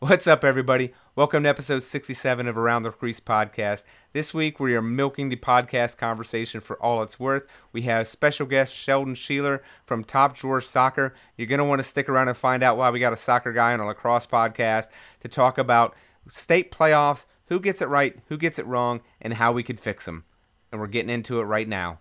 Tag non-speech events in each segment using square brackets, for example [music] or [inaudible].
What's up, everybody? Welcome to episode 67 of Around the Crease podcast. This week, we are milking the podcast conversation for all it's worth. We have special guest Sheldon Sheeler from Top Drawer Soccer. You're going to want to stick around and find out why we got a soccer guy on a lacrosse podcast to talk about state playoffs, who gets it right, who gets it wrong, and how we could fix them. And we're getting into it right now.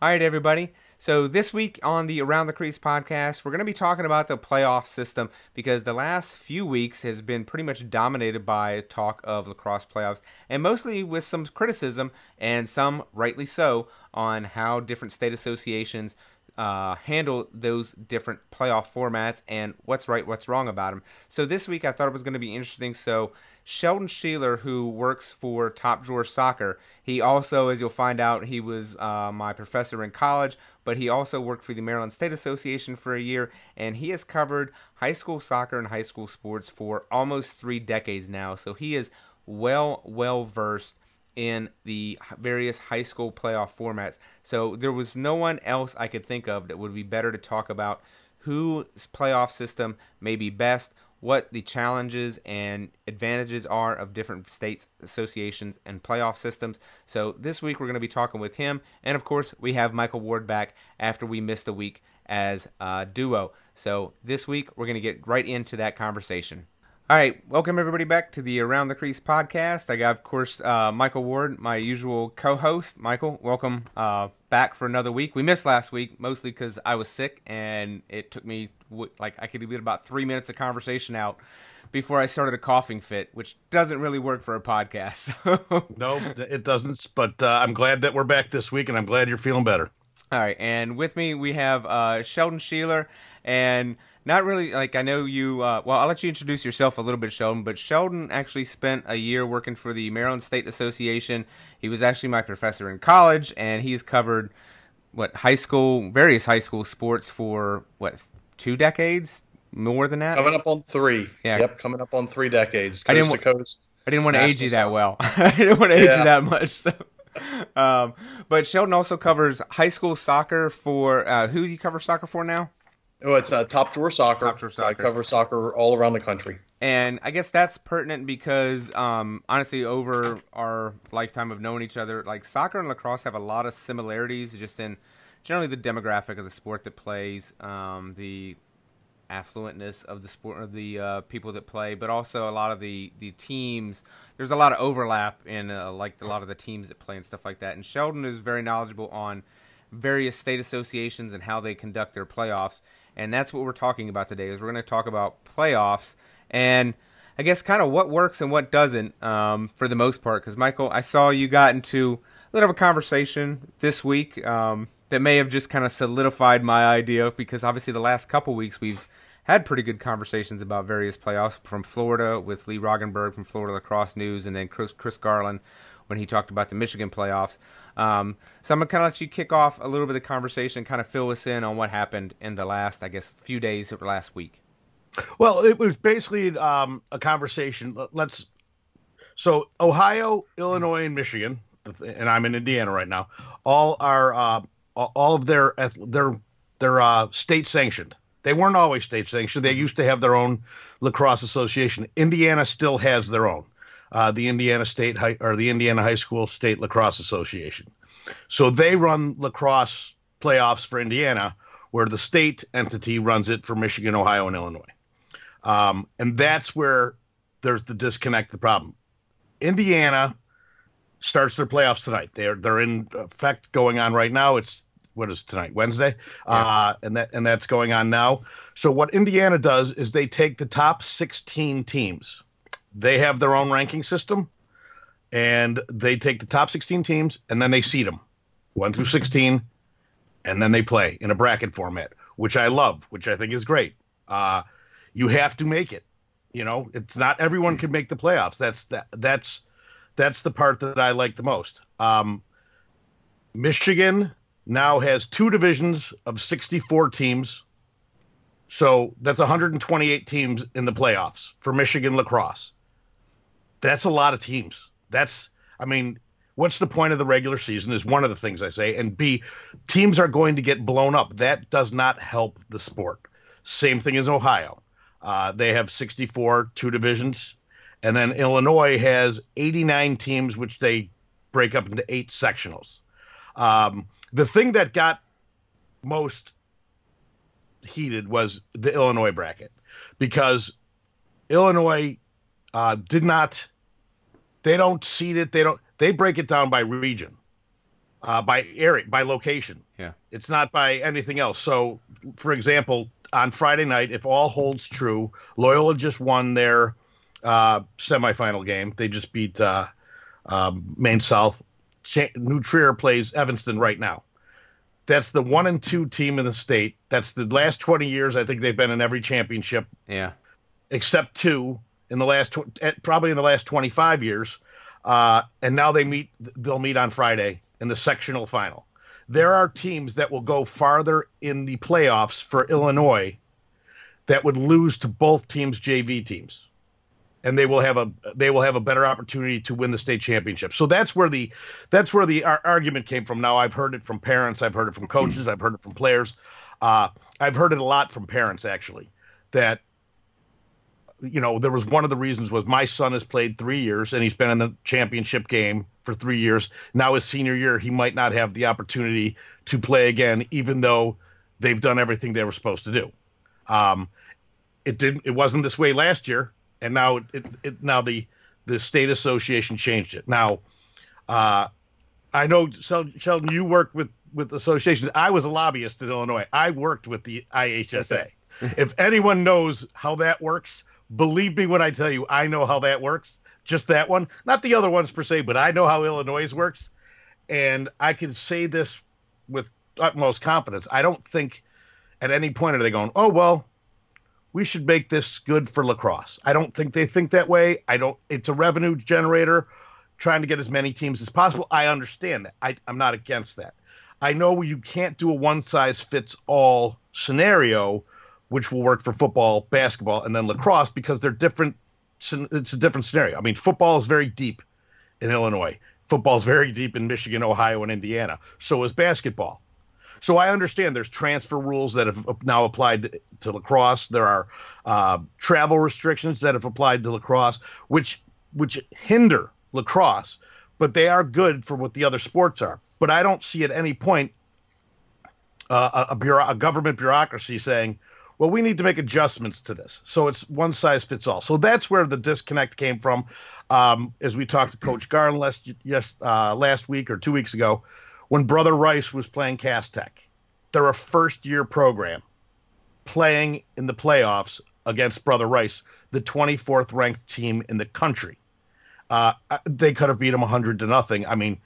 All right, everybody. So this week on the Around the Crease podcast, we're going to be talking about the playoff system because the last few weeks has been pretty much dominated by talk of lacrosse playoffs, and mostly with some criticism and some rightly so on how different state associations uh, handle those different playoff formats and what's right, what's wrong about them. So this week I thought it was going to be interesting. So Sheldon Sheeler, who works for Top Drawer Soccer, he also, as you'll find out, he was uh, my professor in college, but he also worked for the Maryland State Association for a year, and he has covered high school soccer and high school sports for almost three decades now. So he is well, well versed in the various high school playoff formats. So there was no one else I could think of that would be better to talk about whose playoff system may be best, what the challenges and advantages are of different states, associations, and playoff systems. So this week we're going to be talking with him, and of course we have Michael Ward back after we missed a week as a duo. So this week we're going to get right into that conversation. All right, welcome everybody back to the Around the Crease podcast. I got, of course, uh, Michael Ward, my usual co-host. Michael, welcome uh, back for another week. We missed last week mostly because I was sick, and it took me like I could get about three minutes of conversation out before I started a coughing fit, which doesn't really work for a podcast. [laughs] no, it doesn't. But uh, I'm glad that we're back this week, and I'm glad you're feeling better. All right, and with me we have uh, Sheldon Sheeler, and not really like I know you. Uh, well, I'll let you introduce yourself a little bit, Sheldon. But Sheldon actually spent a year working for the Maryland State Association. He was actually my professor in college, and he's covered what high school, various high school sports for what two decades, more than that. Coming up on three. Yeah. Yep, coming up on three decades. Coast I didn't, to coast. I didn't want to age you that well. [laughs] I didn't want to age yeah. you that much. So. Um, but Sheldon also covers high school soccer for uh, who do you cover soccer for now? Oh, it's uh, Top Drawer Soccer. Top Drawer Soccer. I cover soccer all around the country. And I guess that's pertinent because, um, honestly, over our lifetime of knowing each other, like soccer and lacrosse have a lot of similarities just in generally the demographic of the sport that plays, um, the affluentness of the sport of the uh, people that play, but also a lot of the the teams. There's a lot of overlap in uh, like a lot of the teams that play and stuff like that. And Sheldon is very knowledgeable on various state associations and how they conduct their playoffs and that's what we're talking about today. Is we're going to talk about playoffs and I guess kind of what works and what doesn't um, for the most part. Because Michael, I saw you got into a little of a conversation this week um, that may have just kind of solidified my idea. Because obviously the last couple weeks we've had pretty good conversations about various playoffs from Florida with Lee Roggenberg from Florida Lacrosse News, and then Chris, Chris Garland when he talked about the Michigan playoffs. Um, so I'm gonna kind of let you kick off a little bit of the conversation, kind of fill us in on what happened in the last, I guess, few days or last week. Well, it was basically um, a conversation. Let's so Ohio, Illinois, and Michigan, and I'm in Indiana right now. All are uh, all of their their their uh, state sanctioned. They weren't always state sanctioned. They used to have their own lacrosse association. Indiana still has their own uh, the Indiana State High, or the Indiana High School State Lacrosse Association. So they run lacrosse playoffs for Indiana, where the state entity runs it for Michigan, Ohio, and Illinois. Um, and that's where there's the disconnect, the problem. Indiana starts their playoffs tonight. They're they're in effect going on right now. It's what is tonight Wednesday, yeah. uh, and that and that's going on now. So what Indiana does is they take the top 16 teams they have their own ranking system, and they take the top 16 teams and then they seed them, one through 16, and then they play in a bracket format, which I love, which I think is great. Uh, you have to make it. You know, it's not everyone can make the playoffs. That's that. That's that's the part that I like the most. Um, Michigan now has two divisions of 64 teams. So that's 128 teams in the playoffs for Michigan lacrosse that's a lot of teams. That's I mean, what's the point of the regular season is one of the things I say. And B, teams are going to get blown up. That does not help the sport. Same thing as Ohio. Uh, they have 64, two divisions. And then Illinois has 89 teams, which they break up into eight sectionals. Um, the thing that got most heated was the Illinois bracket because Illinois uh, did not. They don't seed it. They don't. They break it down by region, uh, by area, by location. Yeah. It's not by anything else. So, for example, on Friday night, if all holds true, Loyola just won their uh, semifinal game. They just beat uh, um, Maine South. New Trier plays Evanston right now. That's the one and two team in the state. That's the last 20 years. I think they've been in every championship. Yeah. Except two in the last, tw- eh, probably in the last 25 years. Uh, and now they meet, they'll meet on Friday in the sectional final. There are teams that will go farther in the playoffs for Illinois that would lose to both teams' JV teams and they will have a they will have a better opportunity to win the state championship. So that's where the that's where the argument came from. Now I've heard it from parents, I've heard it from coaches, I've heard it from players. Uh, I've heard it a lot from parents actually that you know there was one of the reasons was my son has played three years and he's been in the championship game for three years. Now his senior year he might not have the opportunity to play again, even though they've done everything they were supposed to do. Um, it didn't. It wasn't this way last year and now it, it now the the state association changed it. Now, uh, I know Sheldon, you worked with with associations. I was a lobbyist in Illinois. I worked with the IHSA. if anyone knows how that works, believe me when I tell you, I know how that works. Just that one, not the other ones per se, but I know how Illinois works, and I can say this with utmost confidence. I don't think at any point are they going, "Oh well, we should make this good for lacrosse. I don't think they think that way. I don't. It's a revenue generator, trying to get as many teams as possible. I understand that. I, I'm not against that. I know you can't do a one size fits all scenario, which will work for football, basketball, and then lacrosse because they're different. It's a different scenario. I mean, football is very deep in Illinois. Football is very deep in Michigan, Ohio, and Indiana. So is basketball. So I understand there's transfer rules that have now applied to lacrosse. There are uh, travel restrictions that have applied to lacrosse, which which hinder lacrosse, but they are good for what the other sports are. But I don't see at any point uh, a, a, bureau- a government bureaucracy saying, well, we need to make adjustments to this. So it's one size fits all. So that's where the disconnect came from. Um, as we talked to Coach Garland last, yes, uh, last week or two weeks ago, when Brother Rice was playing Cass Tech. They're a first year program playing in the playoffs against Brother Rice, the 24th ranked team in the country. Uh, they could have beat them 100 to nothing. I mean,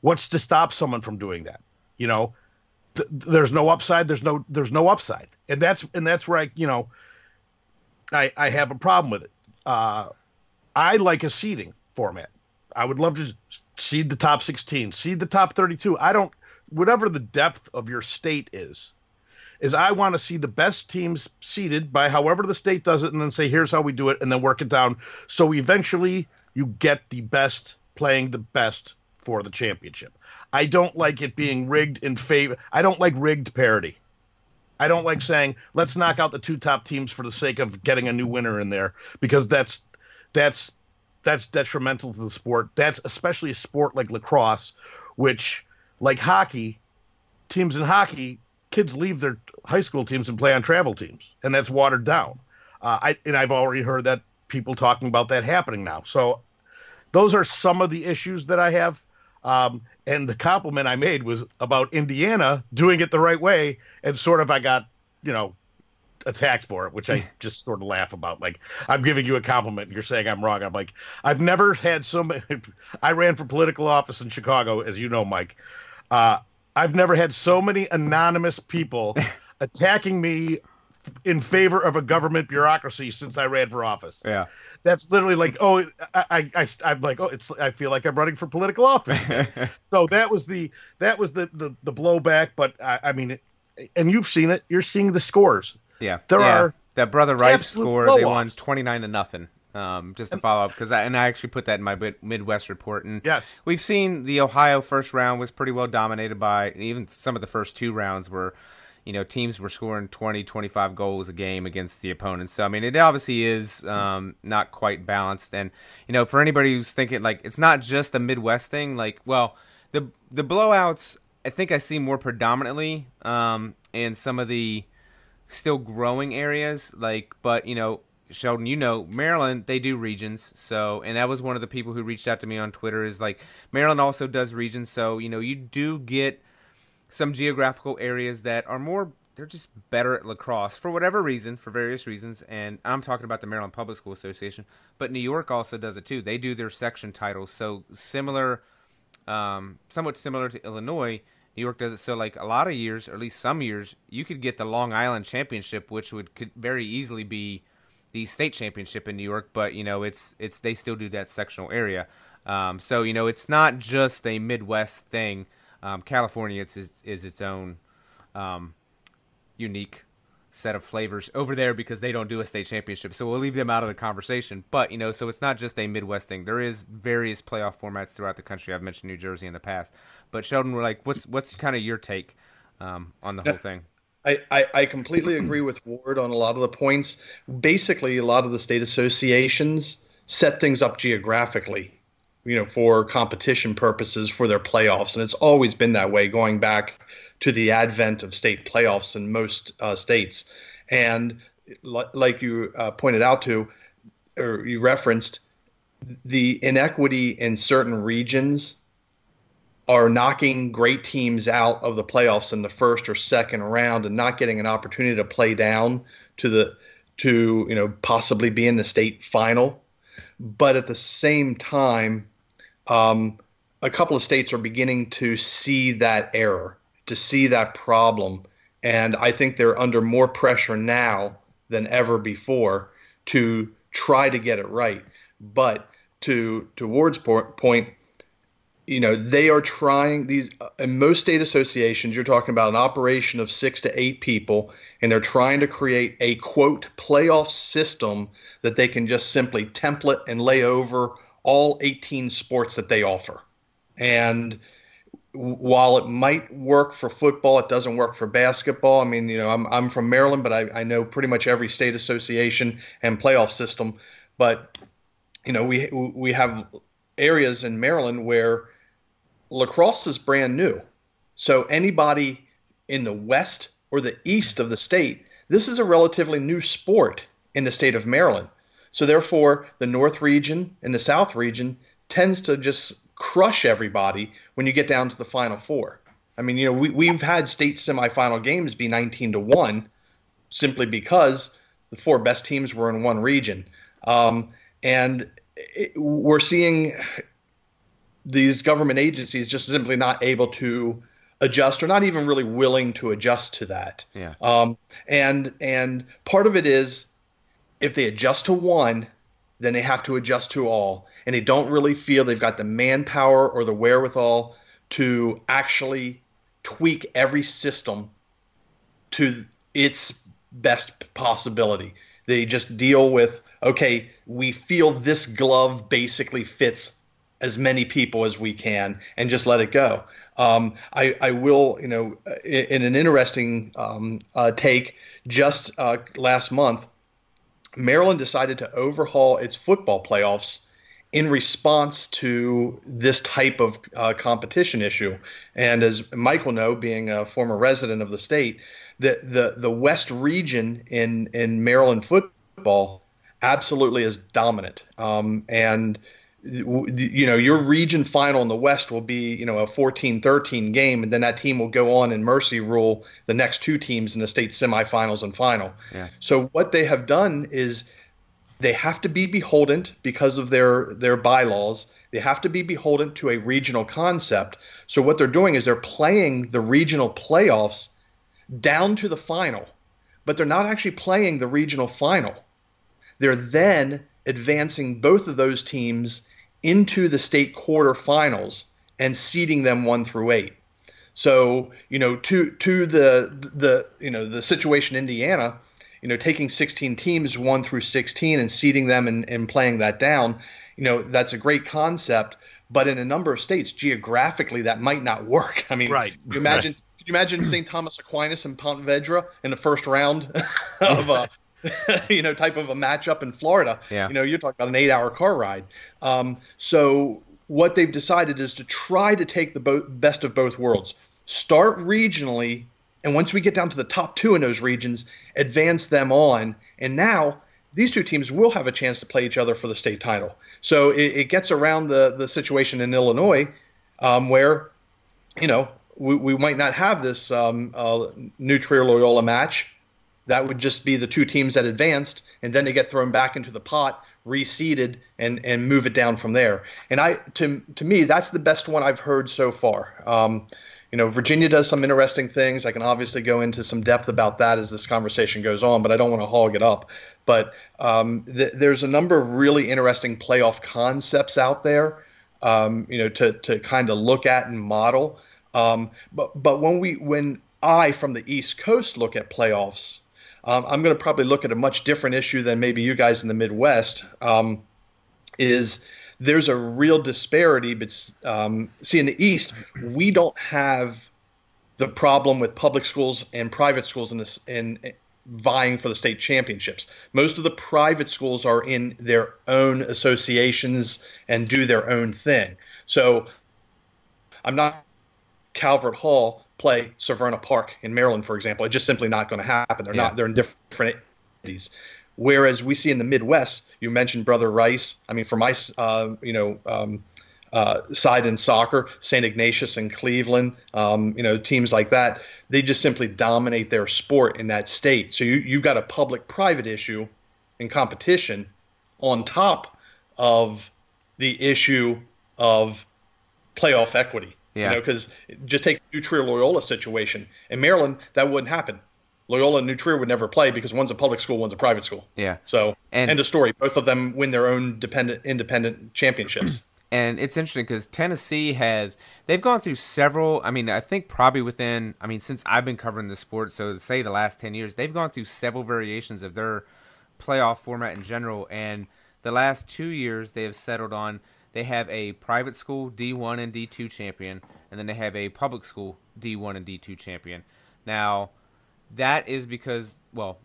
what's to stop someone from doing that? You know, th- there's no upside. There's no there's no upside, and that's and that's where I you know I I have a problem with it. Uh, I like a seeding format. I would love to seed the top 16, seed the top 32. I don't, whatever the depth of your state is, is I want to see the best teams seeded by however the state does it and then say, here's how we do it and then work it down. So eventually you get the best playing the best for the championship. I don't like it being rigged in favor. I don't like rigged parity. I don't like saying let's knock out the two top teams for the sake of getting a new winner in there because that's that's that's detrimental to the sport. That's especially a sport like lacrosse, which, like hockey, teams in hockey, kids leave their high school teams and play on travel teams, and that's watered down. Uh, I and I've already heard that people talking about that happening now. So those are some of the issues that I have. Um, and the compliment I made was about Indiana doing it the right way, and sort of I got you know attacked for it, which I [laughs] just sort of laugh about. Like I'm giving you a compliment, and you're saying I'm wrong. I'm like, I've never had so many. [laughs] I ran for political office in Chicago, as you know, Mike. Uh, I've never had so many anonymous people [laughs] attacking me in favor of a government bureaucracy since I ran for office. Yeah. That's literally like, oh, I, I, I am like, oh, it's, I feel like I'm running for political office. [laughs] so that was the, that was the, the, the blowback. But I, I mean, and you've seen it. You're seeing the scores. Yeah, there yeah. are that brother Rice score. They won twenty nine to nothing. Um, just to follow up because I and I actually put that in my Midwest report. And yes, we've seen the Ohio first round was pretty well dominated by even some of the first two rounds were you know, teams were scoring 20, 25 goals a game against the opponents. So, I mean, it obviously is um, not quite balanced. And, you know, for anybody who's thinking, like, it's not just a Midwest thing, like, well, the the blowouts, I think I see more predominantly um, in some of the still growing areas, like, but, you know, Sheldon, you know, Maryland, they do regions. So, and that was one of the people who reached out to me on Twitter is like, Maryland also does regions. So, you know, you do get some geographical areas that are more they're just better at lacrosse for whatever reason, for various reasons. And I'm talking about the Maryland Public School Association, but New York also does it too. They do their section titles, so similar, um, somewhat similar to Illinois. New York does it so like a lot of years, or at least some years, you could get the Long Island Championship, which would could very easily be the state championship in New York. But you know, it's it's they still do that sectional area. Um, so you know, it's not just a Midwest thing. Um, California it's, is, is its own um, unique set of flavors over there because they don't do a state championship. So we'll leave them out of the conversation. But, you know, so it's not just a Midwest thing. There is various playoff formats throughout the country. I've mentioned New Jersey in the past. But Sheldon, we're like, what's what's kind of your take um, on the whole thing? I, I, I completely agree with Ward on a lot of the points. Basically, a lot of the state associations set things up geographically you know, for competition purposes for their playoffs. And it's always been that way going back to the advent of state playoffs in most uh, states. And l- like you uh, pointed out to, or you referenced, the inequity in certain regions are knocking great teams out of the playoffs in the first or second round and not getting an opportunity to play down to the to you know possibly be in the state final but at the same time um, a couple of states are beginning to see that error, to see that problem. And I think they're under more pressure now than ever before to try to get it right. But to to Ward's point, you know, they are trying these in most state associations. You're talking about an operation of six to eight people, and they're trying to create a quote playoff system that they can just simply template and lay over all 18 sports that they offer. And while it might work for football, it doesn't work for basketball. I mean, you know, I'm, I'm from Maryland, but I, I know pretty much every state association and playoff system. But, you know, we, we have areas in Maryland where lacrosse is brand new. So anybody in the west or the east of the state, this is a relatively new sport in the state of Maryland. So therefore, the North region and the South region tends to just crush everybody when you get down to the Final Four. I mean, you know, we, we've had state semifinal games be 19 to 1 simply because the four best teams were in one region. Um, and it, we're seeing these government agencies just simply not able to adjust or not even really willing to adjust to that. Yeah. Um, and and part of it is if they adjust to one, then they have to adjust to all. And they don't really feel they've got the manpower or the wherewithal to actually tweak every system to its best possibility. They just deal with, okay, we feel this glove basically fits as many people as we can and just let it go. Um, I, I, will, you know, in, in an interesting um, uh, take, just uh, last month, Maryland decided to overhaul its football playoffs in response to this type of uh, competition issue. And as Mike will know, being a former resident of the state, the the, the West region in in Maryland football absolutely is dominant. Um, and you know your region final in the west will be you know a 14-13 game and then that team will go on and mercy rule the next two teams in the state semifinals and final. Yeah. so what they have done is they have to be beholden because of their their bylaws. They have to be beholden to a regional concept. So what they're doing is they're playing the regional playoffs down to the final but they're not actually playing the regional final. They're then advancing both of those teams into the state quarterfinals and seeding them one through eight. So you know, to to the the you know the situation in Indiana, you know, taking 16 teams, one through 16, and seeding them and, and playing that down, you know, that's a great concept. But in a number of states, geographically, that might not work. [laughs] I mean, right. you imagine, right. you imagine St. Thomas Aquinas and Ponte Vedra in the first round [laughs] of a, [laughs] you know, type of a matchup in Florida. Yeah. You know, you're talking about an eight-hour car ride. Um, so what they've decided is to try to take the bo- best of both worlds. Start regionally, and once we get down to the top two in those regions, advance them on. And now these two teams will have a chance to play each other for the state title. So it, it gets around the the situation in Illinois, um, where, you know, we, we might not have this um, uh, New Trier Loyola match. That would just be the two teams that advanced, and then they get thrown back into the pot reseeded and and move it down from there. And I to to me that's the best one I've heard so far. Um, you know, Virginia does some interesting things. I can obviously go into some depth about that as this conversation goes on, but I don't want to hog it up. But um, th- there's a number of really interesting playoff concepts out there, um, you know, to to kind of look at and model. Um, but but when we when I from the East Coast look at playoffs, um, I'm going to probably look at a much different issue than maybe you guys in the Midwest. Um, is there's a real disparity. But um, see, in the East, we don't have the problem with public schools and private schools in this in vying for the state championships. Most of the private schools are in their own associations and do their own thing. So I'm not Calvert Hall play Severna Park in Maryland, for example. It's just simply not going to happen. They're yeah. not. They're in different entities. Whereas we see in the Midwest, you mentioned Brother Rice. I mean, for my uh, you know um, uh, side in soccer, St. Ignatius in Cleveland, um, you know teams like that, they just simply dominate their sport in that state. So you you've got a public-private issue in competition on top of the issue of playoff equity. Yeah. You know, because just take the New Loyola situation. In Maryland, that wouldn't happen. Loyola and New would never play because one's a public school, one's a private school. Yeah. So and, end of story. Both of them win their own dependent independent championships. [clears throat] And it's interesting because Tennessee has they've gone through several. I mean, I think probably within. I mean, since I've been covering the sport, so say the last ten years, they've gone through several variations of their playoff format in general. And the last two years, they have settled on they have a private school D1 and D2 champion, and then they have a public school D1 and D2 champion. Now, that is because well,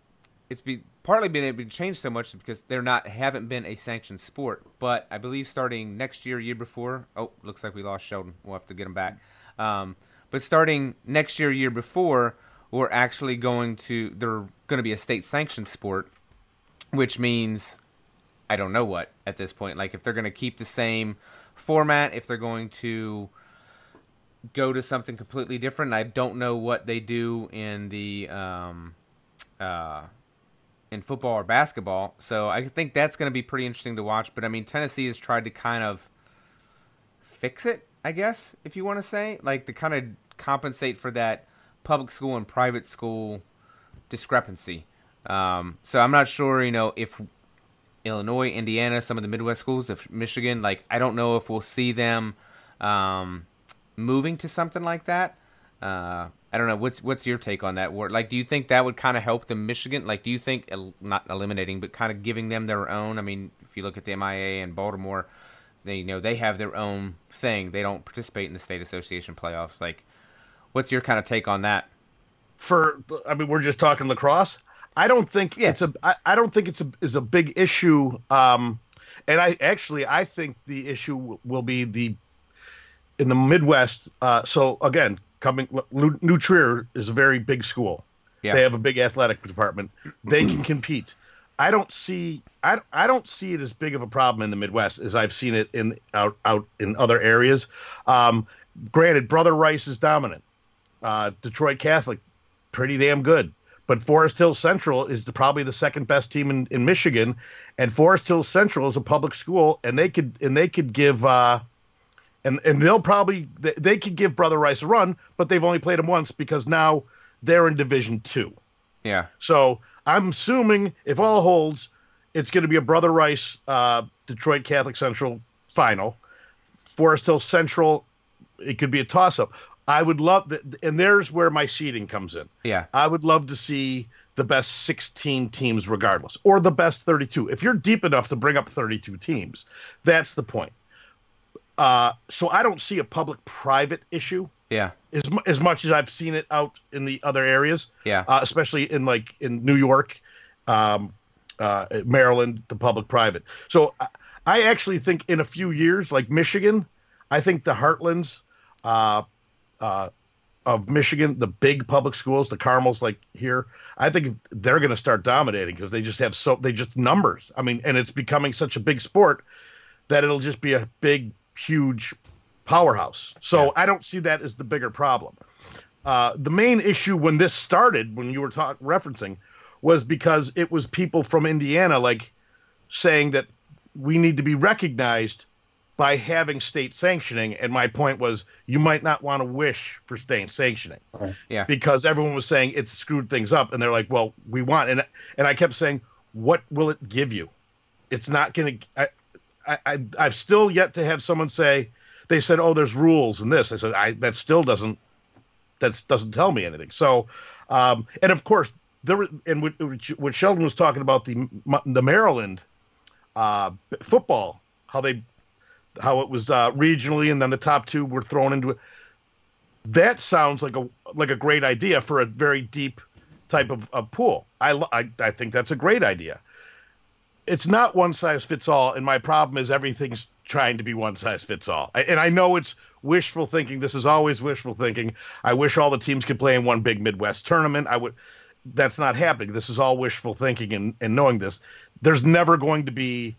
it's be partly been able to change so much because they're not haven't been a sanctioned sport. But I believe starting next year, year before. Oh, looks like we lost Sheldon. We'll have to get him back. Um, but starting next year, year before, we're actually going to they're going to be a state sanctioned sport, which means I don't know what at this point. Like if they're going to keep the same format, if they're going to go to something completely different. I don't know what they do in the um, uh, in football or basketball. So I think that's going to be pretty interesting to watch. But I mean, Tennessee has tried to kind of fix it, I guess, if you want to say, like to kind of compensate for that public school and private school discrepancy. Um, so I'm not sure, you know, if Illinois, Indiana, some of the Midwest schools, if Michigan, like I don't know if we'll see them um, moving to something like that. Uh, I don't know. What's what's your take on that? Like, do you think that would kind of help the Michigan? Like, do you think not eliminating, but kind of giving them their own? I mean, if you look at the MIA and Baltimore, they you know they have their own thing. They don't participate in the state association playoffs. Like, what's your kind of take on that? For I mean, we're just talking lacrosse. I don't think yeah. it's a. I, I don't think it's a is a big issue. Um, and I actually I think the issue will be the in the Midwest. Uh, so again, coming New Trier is a very big school. Yeah. They have a big athletic department. They can compete. I don't see I, I don't see it as big of a problem in the Midwest as I've seen it in out out in other areas. Um, granted, Brother Rice is dominant. Uh, Detroit Catholic, pretty damn good. But Forest Hill Central is the, probably the second best team in, in Michigan, and Forest Hill Central is a public school, and they could and they could give uh, and and they'll probably they, they could give Brother Rice a run, but they've only played him once because now they're in Division Two. Yeah. So I'm assuming if all holds, it's going to be a Brother Rice uh, Detroit Catholic Central final. Forest Hill Central, it could be a toss up. I would love that, and there's where my seeding comes in. Yeah, I would love to see the best 16 teams regardless or the best 32 if you're deep enough to bring up 32 teams that's the point. Uh, so i don't see a public private issue. Yeah. As, as much as i've seen it out in the other areas. Yeah. Uh, especially in like in new york um, uh, maryland the public private so I, I actually think in a few years like michigan i think the heartlands uh, uh, of Michigan, the big public schools, the Carmels, like here, I think they're going to start dominating because they just have so they just numbers. I mean, and it's becoming such a big sport that it'll just be a big, huge powerhouse. So yeah. I don't see that as the bigger problem. Uh, the main issue when this started, when you were talk- referencing, was because it was people from Indiana like saying that we need to be recognized by having state sanctioning. And my point was, you might not want to wish for state sanctioning, yeah, because everyone was saying it screwed things up, and they're like, well, we want, and and I kept saying, what will it give you? It's not going to. I, I I've still yet to have someone say, they said, oh, there's rules in this. I said, I that still doesn't that doesn't tell me anything. So, um, and of course, there and what Sheldon was talking about the the Maryland uh, football, how they how it was uh, regionally, and then the top two were thrown into it. That sounds like a like a great idea for a very deep type of, of pool. I, I I think that's a great idea. It's not one size fits all, and my problem is everything's trying to be one size fits all. I, and I know it's wishful thinking. This is always wishful thinking. I wish all the teams could play in one big Midwest tournament. I would. That's not happening. This is all wishful thinking, and, and knowing this, there's never going to be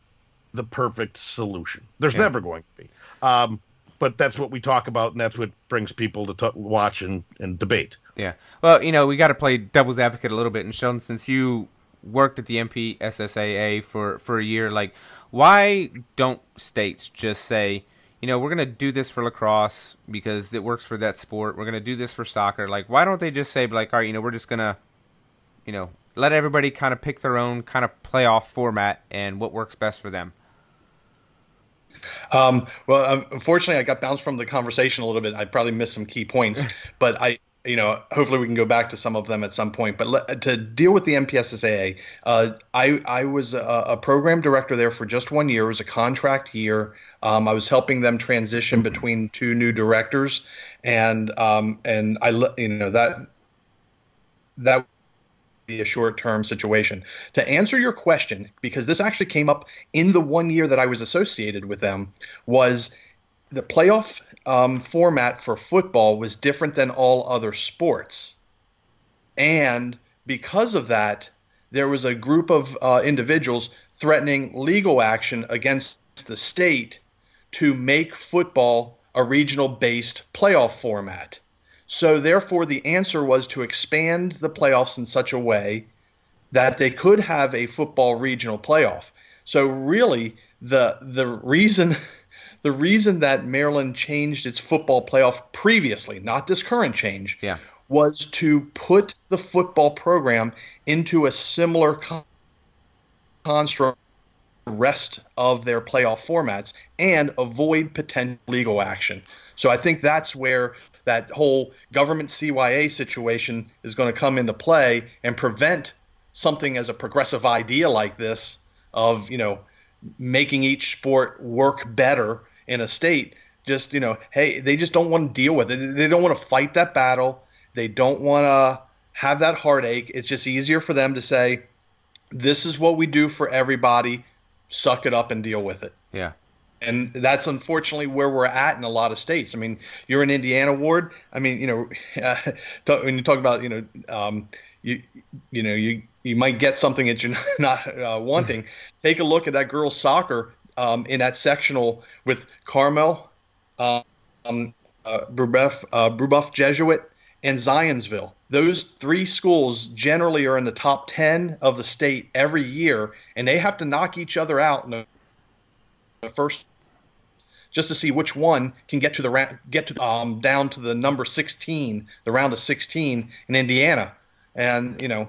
the perfect solution. There's yeah. never going to be. Um, but that's what we talk about, and that's what brings people to t- watch and, and debate. Yeah. Well, you know, we got to play devil's advocate a little bit. And Sheldon, since you worked at the MPSSAA for, for a year, like, why don't states just say, you know, we're going to do this for lacrosse because it works for that sport. We're going to do this for soccer. Like, why don't they just say, like, all right, you know, we're just going to, you know, let everybody kind of pick their own kind of playoff format and what works best for them? Um, well, um, unfortunately, I got bounced from the conversation a little bit. I probably missed some key points, [laughs] but I, you know, hopefully we can go back to some of them at some point. But le- to deal with the MPSSAA, uh, I I was a, a, program director there for just one year. It was a contract year. Um, I was helping them transition between two new directors, and um, and I you know that that be a short term situation. To answer your question, because this actually came up in the one year that I was associated with them, was the playoff um, format for football was different than all other sports. And because of that, there was a group of uh, individuals threatening legal action against the state to make football a regional based playoff format. So, therefore, the answer was to expand the playoffs in such a way that they could have a football regional playoff. So, really, the the reason [laughs] the reason that Maryland changed its football playoff previously, not this current change, yeah. was to put the football program into a similar construct rest of their playoff formats and avoid potential legal action. So I think that's where that whole government CYA situation is going to come into play and prevent something as a progressive idea like this of you know making each sport work better in a state. Just you know hey they just don't want to deal with it. They don't want to fight that battle. They don't want to have that heartache. It's just easier for them to say this is what we do for everybody. Suck it up and deal with it. Yeah and that's unfortunately where we're at in a lot of states. I mean, you're in Indiana ward. I mean, you know, [laughs] uh, talk, when you talk about, you know, um, you you know, you you might get something that you're [laughs] not uh, wanting. [laughs] Take a look at that girls' soccer um, in that sectional with Carmel, um, uh, uh, Jesuit, and Zionsville. Those three schools generally are in the top 10 of the state every year, and they have to knock each other out in the first just to see which one can get to the get to um, down to the number 16, the round of 16 in Indiana. And you know,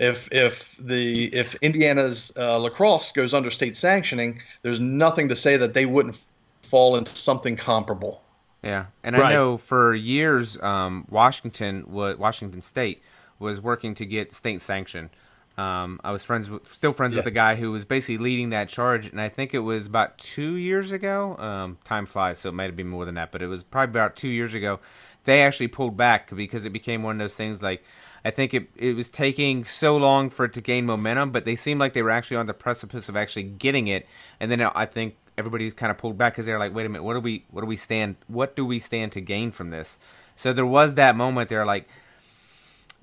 if if the if Indiana's uh, lacrosse goes under state sanctioning, there's nothing to say that they wouldn't fall into something comparable. Yeah, and right. I know for years, um, Washington, Washington State was working to get state sanction. Um, I was friends with, still friends Yes. with a guy who was basically leading that charge, and I think it was about two years ago. Um, time flies, so it might have been more than that, but it was probably about two years ago. They actually pulled back because it became one of those things like I think it it was taking so long for it to gain momentum, but they seemed like they were actually on the precipice of actually getting it, and then I think everybody kind of pulled back because they're like, wait a minute, what do we what do we stand what do we stand to gain from this? So there was that moment there, like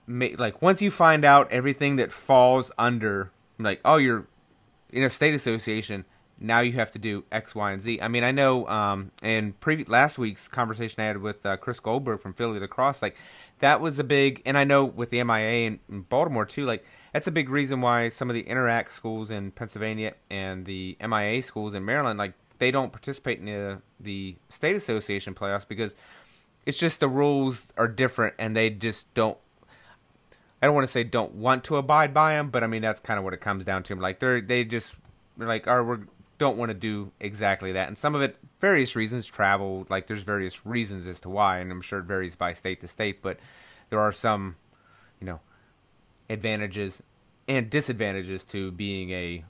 like once you find out everything that falls under like oh you're in a state association now you have to do x y and z. I mean i know um in previous last week's conversation i had with uh, chris goldberg from philly lacrosse like that was a big and i know with the mia in, in baltimore too like that's a big reason why some of the Inter-Ac schools in pennsylvania and the mia schools in maryland like they don't participate in the, the state association playoffs because it's just the rules are different and they just don't I don't want to say don't want to abide by them, but I mean that's kind of what it comes down to. Like they're they just they're like, "Oh, we don't want to do exactly that," and some of it various reasons, travel. Like there's various reasons as to why, and I'm sure it varies by state to state, but there are some, you know, advantages and disadvantages to being a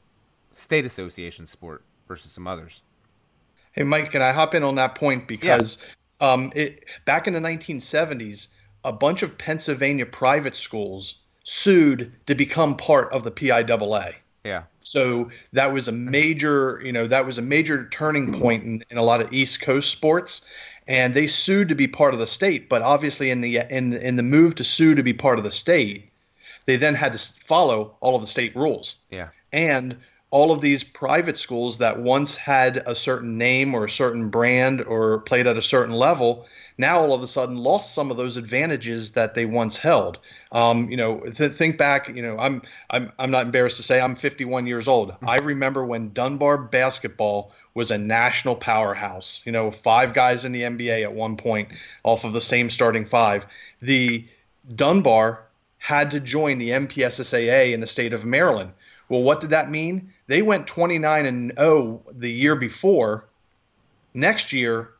state association sport versus some others. Hey, Mike, can I hop in on that point because um, it back in the 1970s, a bunch of Pennsylvania private schools sued to become part of the PIAA. Yeah, So that was a major, you know, that was a major turning point in, in a lot of East Coast sports, and they sued to be part of the state. But obviously, in the in in the move to sue to be part of the state, they then had to follow all of the state rules yeah, and all of these private schools that once had a certain name or a certain brand or played at a certain level now all of a sudden lost some of those advantages that they once held. Um, you know th- think back you know I'm, I'm i'm not embarrassed to say i'm 51 years old. I remember when dunbar basketball was a national powerhouse. You know five guys in the nba at one point off of the same starting five. The dunbar had to join the MPSSAA in the state of Maryland. Well, what did that mean? They went 29 and 0 the year before. Next year,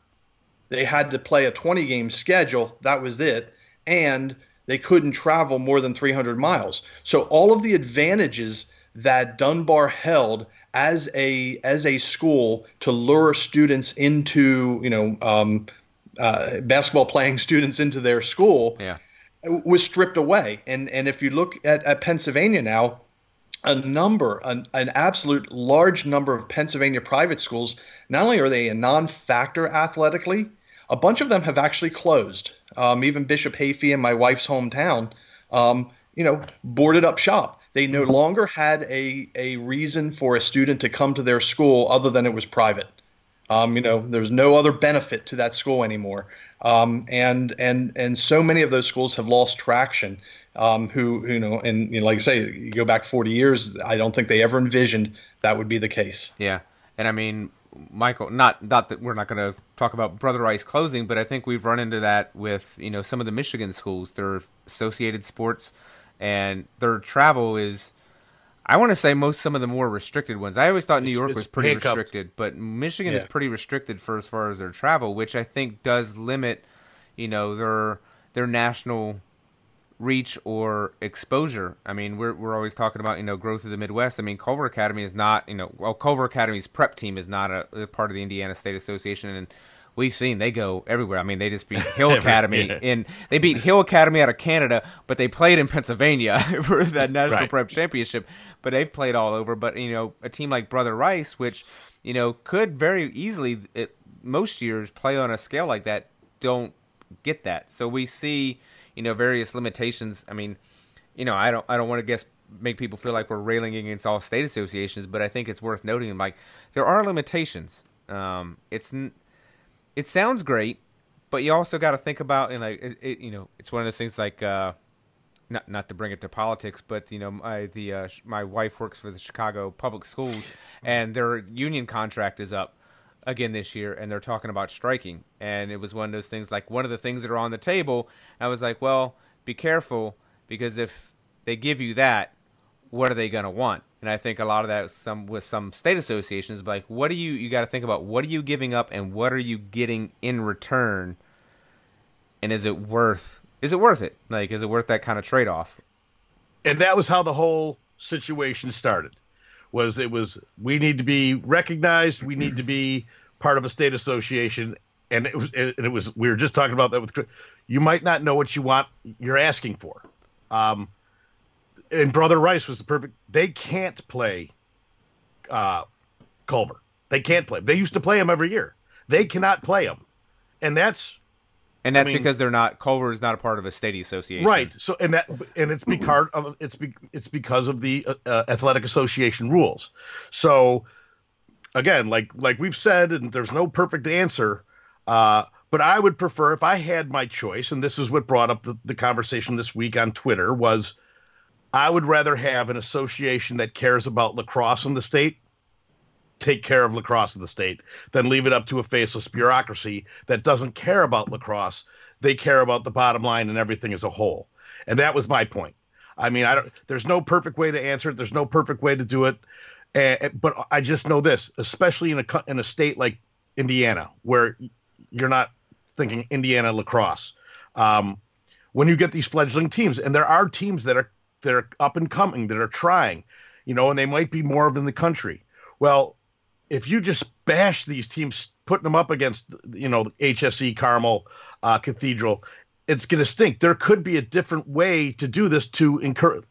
they had to play a 20 game schedule. That was it. And they couldn't travel more than 300 miles. So all of the advantages that Dunbar held as a as a school to lure students into, you know, um, uh, basketball playing [laughs] students into their school yeah, was stripped away. And and if you look at, at Pennsylvania now, a number, an, an absolute large number of Pennsylvania private schools, not only are they a non-factor athletically, a bunch of them have actually closed. Um, even Bishop Hafey in my wife's hometown, um, you know, boarded up shop. They no longer had a, a reason for a student to come to their school other than it was private. Um, you know, there's no other benefit to that school anymore, um, and and and so many of those schools have lost traction. Um, who you know, and you know, like I say, you go back 40 years, I don't think they ever envisioned that would be the case. yeah. And I mean, Michael, not not that we're not going to talk about Brother Rice closing, but I think we've run into that with you know some of the Michigan schools. They're associated sports, and their travel is. I want to say most some of the more restricted ones. I always thought New York it's was pretty handcuffed. restricted, but Michigan is pretty restricted for as far as their travel, which I think does limit, you know, their their national reach or exposure. I mean, we're we're always talking about you know growth of the Midwest. I mean, Culver Academy is not you know well Culver Academy's prep team is not a, a part of the Indiana State Association, and we've seen they go everywhere. I mean, they just beat [laughs] Hill Academy yeah. in they beat Hill Academy out of Canada, but they played in Pennsylvania [laughs] for that national Right. prep championship. But they've played all over. But you know, a team like Brother Rice, which you know could very easily it, most years play on a scale like that, don't get that. So we see you know various limitations. I mean, you know, I don't I don't want to guess make people feel like we're railing against all state associations, but I think it's worth noting like there are limitations. Um, it's it sounds great, but you also got to think about and like it, it, you know it's one of those things like uh, not not to bring it to politics, but you know my the uh, my wife works for the Chicago Public Schools, and their union contract is up again this year, and they're talking about striking, and it was one of those things like one of the things that are on the table. I was like, well, be careful because if they give you that, what are they going to want? And I think a lot of that some with some state associations, like what do you you got to think about what are you giving up and what are you getting in return, and is it worth is it worth it? Like, is it worth that kind of trade off? And that was how the whole situation started. Was it was we need to be recognized, we need to be part of a state association, and it was and it was we were just talking about that with you might not know what you want you're asking for. Um, and Brother Rice was the perfect. They can't play uh, Culver. They can't play. They used to play him every year. They cannot play him, and that's and that's I mean, because they're not Culver is not a part of a state association, right? So and that and it's because of it's be, it's because of the uh, uh, athletic association rules. So again, like like we've said, and there's no perfect answer. Uh, but I would prefer if I had my choice, and this is what brought up the, the conversation this week on Twitter was I would rather have an association that cares about lacrosse in the state take care of lacrosse in the state than leave it up to a faceless bureaucracy that doesn't care about lacrosse. They care about the bottom line and everything as a whole. And that was my point. I mean, I don't. There's no perfect way to answer it. There's no perfect way to do it. And, but I just know this, especially in a in a state like Indiana, where you're not thinking Indiana lacrosse. Um, when you get these fledgling teams, and there are teams that are that are up and coming, that are trying, you know, and they might be more of in the country. Well, if you just bash these teams, putting them up against you know HSE Carmel uh, Cathedral, it's going to stink. There could be a different way to do this to encourage.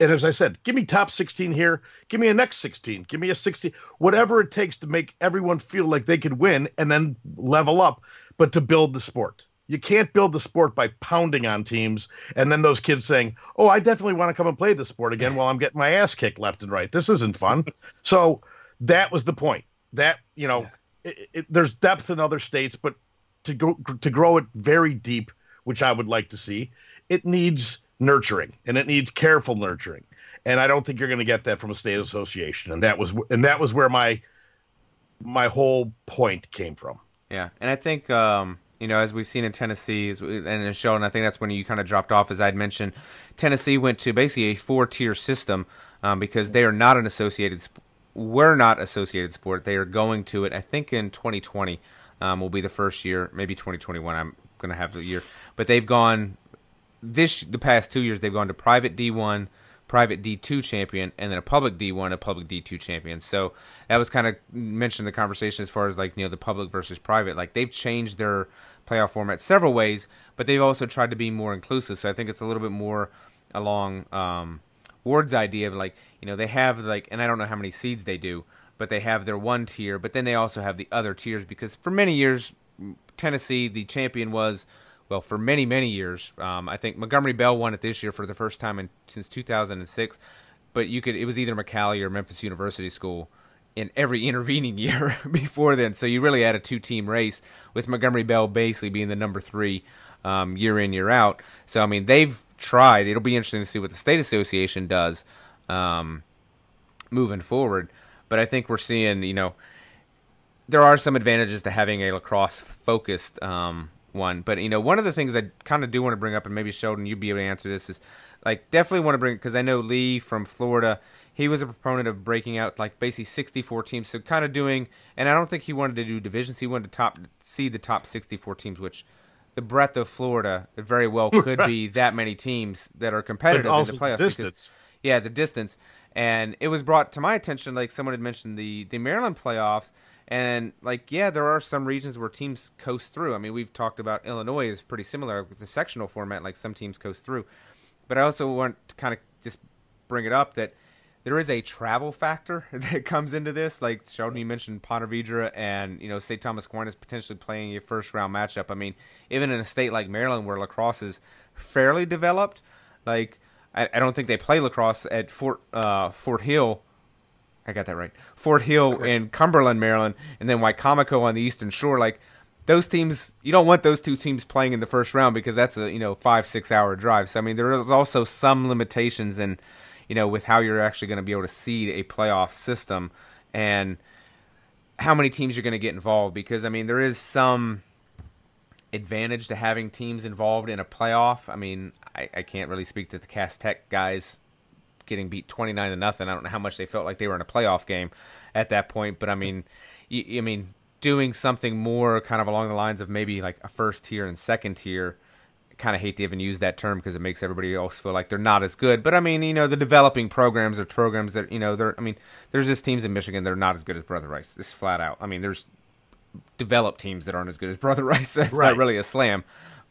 And as I said, give me top 16 here. Give me a next 16. Give me a 16. Whatever it takes to make everyone feel like they could win and then level up, but to build the sport. You can't build the sport by pounding on teams and then those kids saying, "Oh, I definitely want to come and play the sport again while I'm getting my ass kicked left and right. This isn't fun." so that was the point. That you know, yeah. it, it, there's depth in other states, but to go to grow it very deep, which I would like to see, it needs nurturing and it needs careful nurturing. And I don't think you're going to get that from a state association. And that was and that was where my my whole point came from. Yeah, and I think um, you know, as we've seen in Tennessee and in show, and I think that's when you kind of dropped off, as I'd mentioned. Tennessee went to basically a four tier system um, because they are not an associated we're not Associated Sport. They are going to it. I think in 2020 um, will be the first year. Maybe 2021. I'm going to have the year, but they've gone this the past two years. They've gone to private D1, private D2 champion, and then a public D1, a public D2 champion. So that was kind of mentioned in the conversation as far as like you know the public versus private. Like they've changed their playoff format several ways, but they've also tried to be more inclusive. So I think it's a little bit more along. Um, Ward's idea of like, you know, they have like, and I don't know how many seeds they do, but they have their one tier, but then they also have the other tiers because for many years, Tennessee, the champion was, well, for many, many years. Um, I think Montgomery Bell won it this year for the first time in, since 2006, but you could, it was either McCallie or Memphis University School in every [laughs] intervening year [laughs] before then. So you really had a two team race with Montgomery Bell basically being the number three um, year in, year out. So, I mean, they've tried. It'll be interesting to see what the state association does um, moving forward. But I think we're seeing, you know, there are some advantages to having a lacrosse focused um, one. But you know, one of the things I kind of do want to bring up, and maybe Sheldon, you'd be able to answer this, is like definitely want to bring because I know Lee from Florida. He was a proponent of breaking out like basically 64 teams, so kind of doing. And I don't think he wanted to do divisions. He wanted to top see the top 64 teams, which the breadth of Florida, it very well [laughs] could be that many teams that are competitive in the playoffs. Distance. Because, yeah, the distance. And it was brought to my attention, like someone had mentioned the the Maryland playoffs, and like yeah, there are some regions where teams coast through. I mean, we've talked about Illinois is pretty similar with the sectional format, like some teams coast through. But I also want to kind of just bring it up that there is a travel factor [laughs] that comes into this. Like Sheldon, you mentioned Ponte Vedra and you know St. Thomas Aquinas potentially playing a first round matchup. I mean, even in a state like Maryland where lacrosse is fairly developed, like I, I don't think they play lacrosse at Fort uh, Fort Hill. I got that right. Fort Hill in Cumberland, Maryland, and then Wicomico on the Eastern Shore. Like those teams, you don't want those two teams playing in the first round because that's a you know five six hour drive. So I mean, there is also some limitations in you know, with how you're actually going to be able to seed a playoff system and how many teams you're going to get involved. Because I mean, there is some advantage to having teams involved in a playoff. I mean, I, I can't really speak to the Cast Tech guys getting beat 29 to nothing. I don't know how much they felt like they were in a playoff game at that point, but I mean, you, I mean, doing something more kind of along the lines of maybe like a first tier and second tier kind of hate to even use that term because it makes everybody else feel like they're not as good. But I mean, you know, the developing programs are programs that you know they're. I mean, there's just teams in Michigan that are not as good as Brother Rice. This flat out. I mean, there's developed teams that aren't as good as [laughs] Brother Rice. That's Right. not really a slam,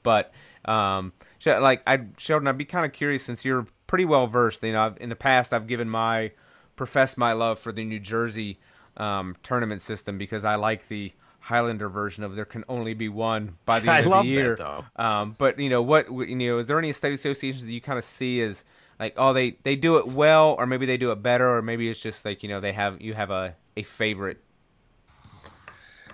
but um, like I Sheldon, I'd be kind of curious since you're pretty well versed. You know, I've, in the past I've given my professed my love for the New Jersey um, tournament system because I like the Highlander version of there can only be one by the [laughs] I end of love the that, year. though. Um, but you know what? You know, is there any state associations that you kind of see as like, oh, they they do it well, or maybe they do it better, or maybe it's just like you know they have you have a a favorite.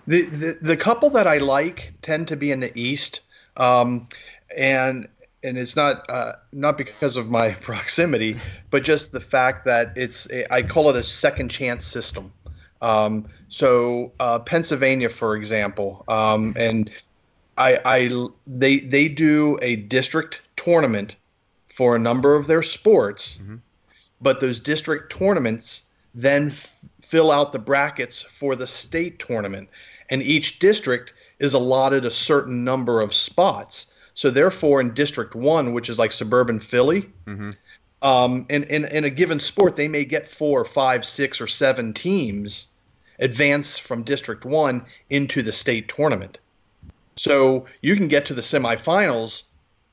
The, the the couple that I like tend to be in the East, um, and and it's not uh, not because of my [laughs] proximity, but just the fact that it's a, I call it a second chance system. Um, so uh, Pennsylvania, for example, um, and I, I they they do a district tournament for a number of their sports, but those district tournaments then f- fill out the brackets for the state tournament, and each district is allotted a certain number of spots. So therefore, in District One, which is like suburban Philly, um, in, in in a given sport, they may get four, five, six, or seven teams advance from District One into the state tournament. So you can get to the semifinals,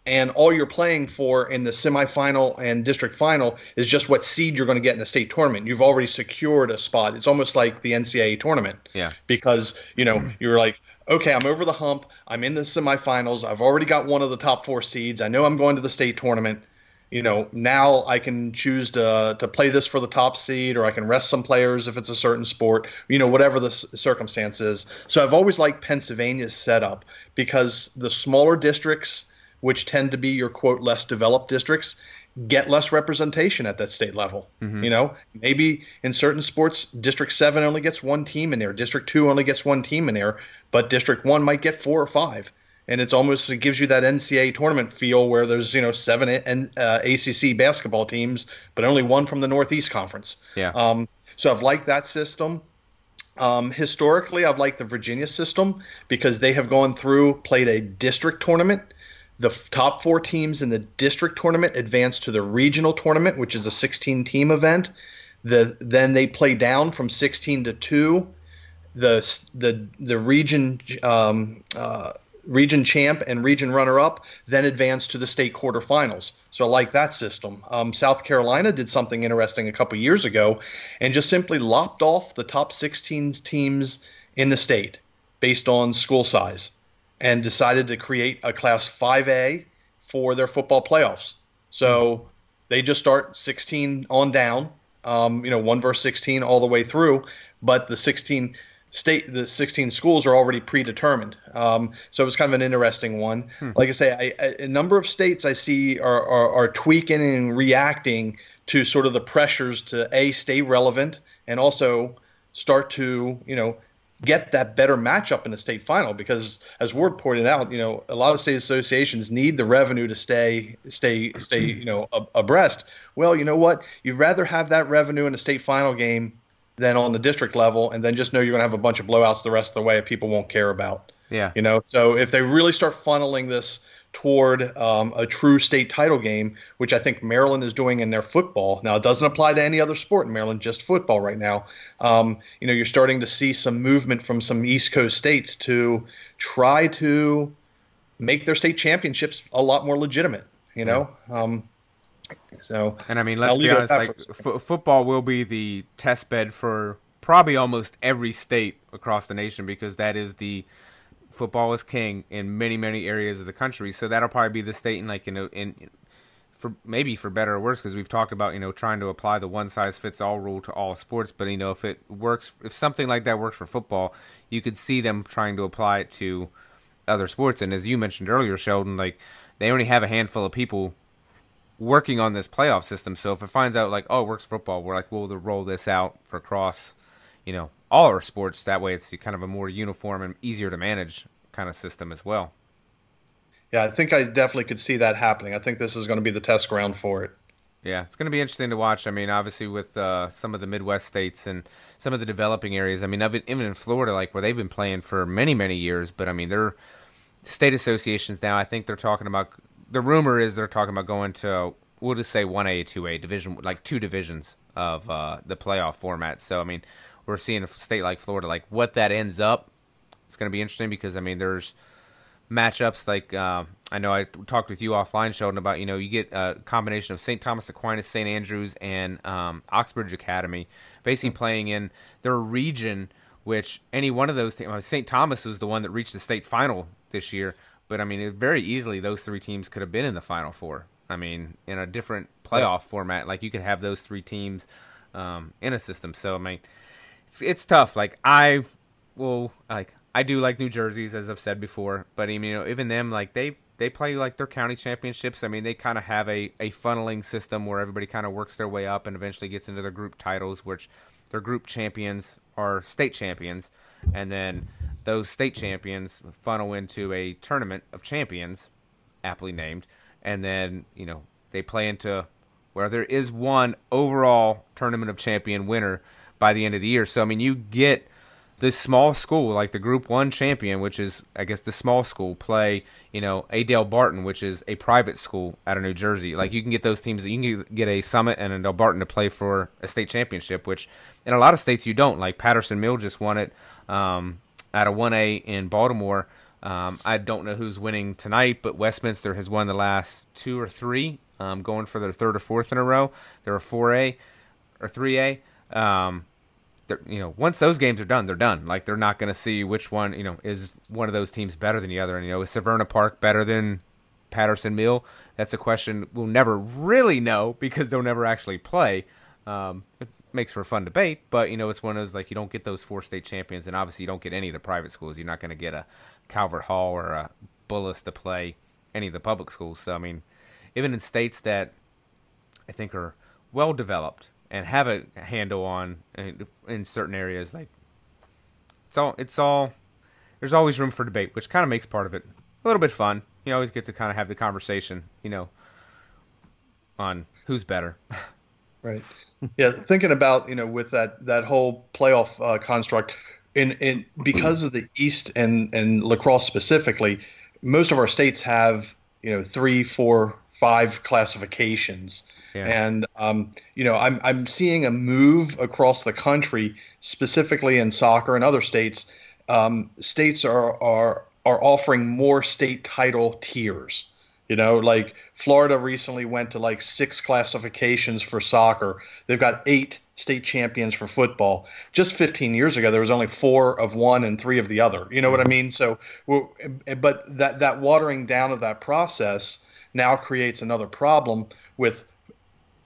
and all you're playing for in the semifinal and district final is just what seed you're going to get in the state tournament. You've already secured a spot. It's almost like the NCAA tournament. Yeah. Because, you know, you're like, okay, I'm over the hump. I'm in the semifinals. I've already got one of the top four seeds. I know I'm going to the state tournament. You know, now I can choose to to play this for the top seed, or I can rest some players if it's a certain sport. You know, whatever the s- circumstance is. So I've always liked Pennsylvania's setup because the smaller districts, which tend to be your quote less developed districts, get less representation at that state level. Mm-hmm. You know, maybe in certain sports, District 7 only gets one team in there, District 2 only gets one team in there, but District 1 might get four or five. And it's almost, it gives you that NCAA tournament feel where there's, you know, seven N- uh, ACC basketball teams, but only one from the Northeast Conference. Yeah. Um, so I've liked that system. Um, historically, I've liked the Virginia system because they have gone through, played a district tournament. The f- top four teams in the district tournament advance to the regional tournament, which is a 16 team event. The, then they play down from 16 to 2. The, the, the region um, uh, region champ and region runner up then advance to the state quarterfinals. So I like that system. Um, South Carolina did something interesting a couple years ago and just simply lopped off the top 16 teams in the state based on school size and decided to create a class 5A for their football playoffs. So they just start 16 on down, um, you know, 1 verse 16 all the way through, but the 16 state the 16 schools are already predetermined. Um, so it was kind of an interesting one. Like i say I, I, a number of states i see are, are, are tweaking and reacting to sort of the pressures to a stay relevant and also start to you know get that better matchup in the state final because as ward pointed out you know a lot of state associations need the revenue to stay stay stay you know ab- abreast. Well you know what? You'd rather have that revenue in a state final game than on the district level, and then just know you're going to have a bunch of blowouts the rest of the way that people won't care about. Yeah. You know, so if they really start funneling this toward um, a true state title game, which I think Maryland is doing in their football. Now, it doesn't apply to any other sport in Maryland, just football right now. Um, you know, you're starting to see some movement from some East Coast states to try to make their state championships a lot more legitimate. You know, um, so And I mean, let's be honest. Like, for a second. f- football will be the test bed for probably almost every state across the nation because that is the football is king in many many areas of the country. So that'll probably be the state in like you know in for maybe for better or worse because we've talked about you know trying to apply the one size fits all rule to all sports. But you know if it works, if something like that works for football, you could see them trying to apply it to other sports. And as you mentioned earlier, Sheldon, like they only have a handful of people working on this playoff system. So if it finds out like, oh, it works for football, we're like, we'll roll this out for cross, you know, all our sports. That way, it's kind of a more uniform and easier to manage kind of system as well. yeah, I think I definitely could see that happening. I think this is going to be the test ground for it. Yeah, it's going to be interesting to watch. I mean, obviously with uh, some of the Midwest states and some of the developing areas. I mean, even in Florida, like where they've been playing for many, many years. But I mean, they're state associations now. I think they're talking about the rumor is they're talking about going to we'll just say one A, two A division, like two divisions of uh, the playoff format. So I mean, we're seeing a state like Florida, like what that ends up. It's going to be interesting because I mean, there's matchups like uh, I know I talked with you offline, Sheldon, about you know you get a combination of St. Thomas Aquinas, St. Andrews, and um, Oxbridge Academy, basically mm-hmm. playing in their region. Which any one of those teams, St. Thomas was the one that reached the state final this year, but I mean, very easily those three teams could have been in the final four. I mean, in a different playoff yeah. format, like you could have those three teams um, in a system. So I mean, it's, it's tough. Like I will like I do like New Jersey's as I've said before, but I mean, you know, even them like they they play like their county championships. I mean, they kind of have a a funneling system where everybody kind of works their way up and eventually gets into their group titles, which their group champions are state champions, and then those state champions funnel into a tournament of champions, aptly named and then you know they play into where there is one overall tournament of champion winner by the end of the year. So I mean, you get this small school like the Group One champion, which is I guess the small school, play you know a Delbarton, which is a private school out of New Jersey. Like you can get those teams. You can get a Summit and a Delbarton to play for a state championship, which in a lot of states you don't. Like Patterson Mill just won it um, out of One A in Baltimore. Um, I don't know who's winning tonight, but Westminster has won the last two or three, um, going for their third or fourth in a row. They're a 4A or 3A. Um, you know, once those games are done, they're done. Like they're not going to see which one, you know, is one of those teams better than the other. And you know, is Severna Park better than Patterson Mill? That's a question we'll never really know because they'll never actually play. Um, makes for a fun debate, but you know, it's one of those like you don't get those four state champions, and obviously you don't get any of the private schools. You're not going to get a Calvert Hall or a Bullis to play any of the public schools. So I mean, even in states that I think are well developed and have a handle on uh, in certain areas, like it's all it's all there's always room for debate, which kind of makes part of it a little bit fun. You always get to kind of have the conversation, you know, on who's better. [laughs] Right. [laughs] Yeah, thinking about you know with that that whole playoff uh, construct, in in because of the East and and lacrosse specifically, most of our states have you know three, four, five classifications. Yeah. And um, you know, I'm I'm seeing a move across the country, specifically in soccer and other states. Um, states are are are offering more state title tiers. You know, like Florida recently went to like six classifications for soccer. They've got eight state champions for football. Just 15 years ago, there was only four of one and three of the other. You know what I mean? So, but that that watering down of that process now creates another problem with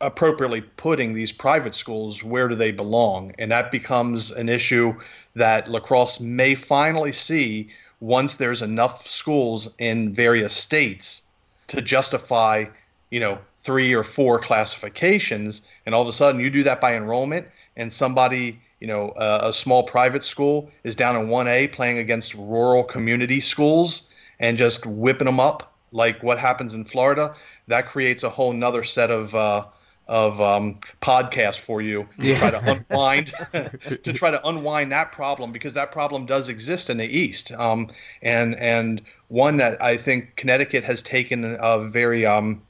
appropriately putting these private schools where do they belong, and that becomes an issue that lacrosse may finally see once there's enough schools in various states to justify, you know, three or four classifications, and all of a sudden you do that by enrollment, and somebody, you know, uh, a small private school is down in 1A playing against rural community schools and just whipping them up like what happens in Florida, that creates a whole nother set of uh, of um, podcasts for you to try to unwind [laughs] to try to unwind that problem because that problem does exist in the East, um, and and one that I think Connecticut has taken a very um,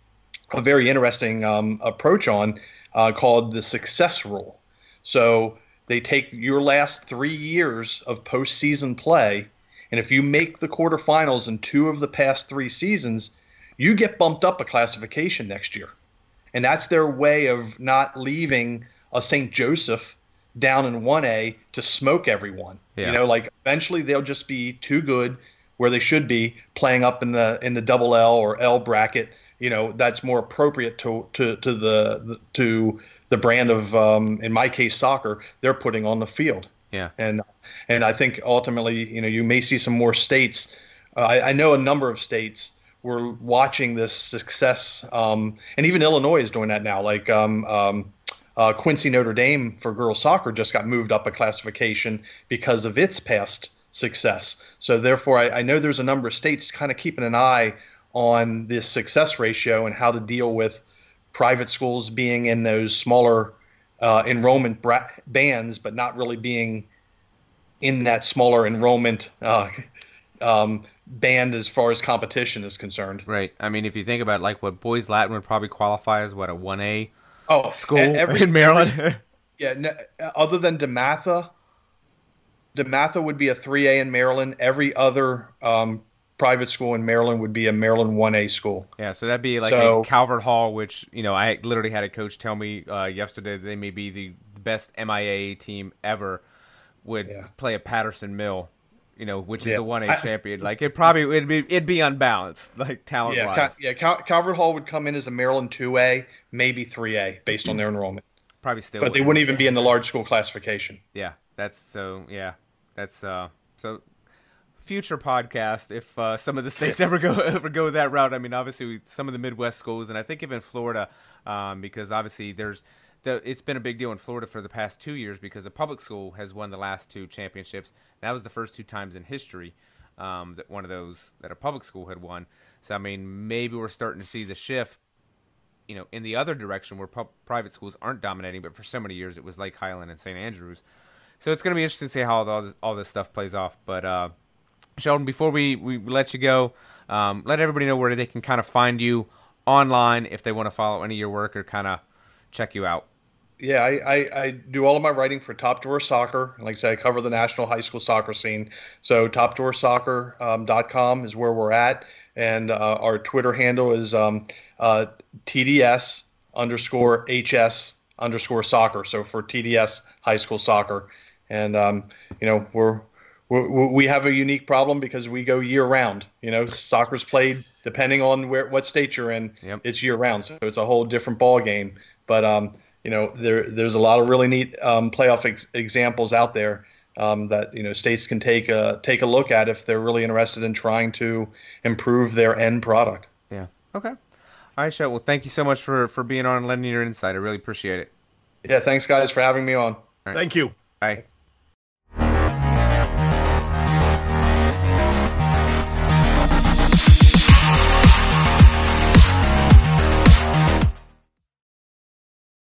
a very interesting um, approach on uh, called the success rule. So they take your last three years of postseason play, and if you make the quarterfinals in two of the past three seasons, you get bumped up a classification next year, and that's their way of not leaving a St. Joseph down in 1A to smoke everyone. Yeah. You know, like eventually they'll just be too good where they should be playing up in the in the double L or L bracket. You know, that's more appropriate to to to the, to the brand of um, in my case soccer they're putting on the field. Yeah. And and I think ultimately, you know, you may see some more states. Uh, I, I, know a number of states were watching this success, um, and even Illinois is doing that now. Like um, um, uh, Quincy Notre Dame for girls soccer just got moved up a classification because of its past success. So therefore, I, I know there's a number of states kind of keeping an eye on this success ratio and how to deal with private schools being in those smaller uh, enrollment bra- bands, but not really being in that smaller enrollment uh, um, banned as far as competition is concerned. Right. I mean, if you think about like what boys Latin would probably qualify as what a one A Oh, school every- in Maryland. Yeah, n- other than DeMatha, DeMatha would be a 3A in Maryland. Every other um, private school in Maryland would be a Maryland 1A school. yeah, so that'd be like So- Calvert Hall, which you know I literally had a coach tell me uh, yesterday that they may be the best MIA team ever. Would Yeah. play a Patterson Mill, you know, which is Yeah. the one A I- champion. Like it probably it'd be it'd be unbalanced, [laughs] like talent Yeah, wise. Cal- yeah. Cal- Calvert Hall would come in as a Maryland 2A, maybe 3A, based on their enrollment. probably still. But they wouldn't even be in the large school classification. Yeah, that's so. Yeah, that's uh. So, future podcast if uh, some of the states [laughs] ever go ever go that route. I mean, obviously we, some of the Midwest schools, and I think even Florida, um, because obviously there's the. It's been a big deal in Florida for the past two years because the public school has won the last two championships. That was the first two times in history um, that one of those that a public school had won. So I mean, maybe we're starting to see the shift you know, in the other direction where pu- private schools aren't dominating, but for so many years it was Lake Highland and St. Andrews. So it's going to be interesting to see how all this, all this stuff plays off. But uh, Sheldon, before we, we let you go, um, let everybody know where they can kind of find you online if they want to follow any of your work or kind of check you out. Yeah, I, I, I do all of my writing for Top Drawer Soccer. Like I said, I cover the national high school soccer scene. So topdrawersoccer.com is where we're at. And uh, our Twitter handle is um, uh, TDS underscore HS underscore soccer. So for TDS high school soccer. And, um, you know, we're, we're, we have a unique problem because we go year round. You know, soccer's played depending on where what state you're in. Yep. It's year round, so it's a whole different ball game. But um, you know, there there's a lot of really neat um, playoff ex- examples out there um, that you know states can take a take a look at if they're really interested in trying to improve their end product. Yeah. Okay. All right, Sheldon. Well, thank you so much for, for being on and lending your insight. I really appreciate it. Yeah, thanks guys for having me on. Thank you. Bye.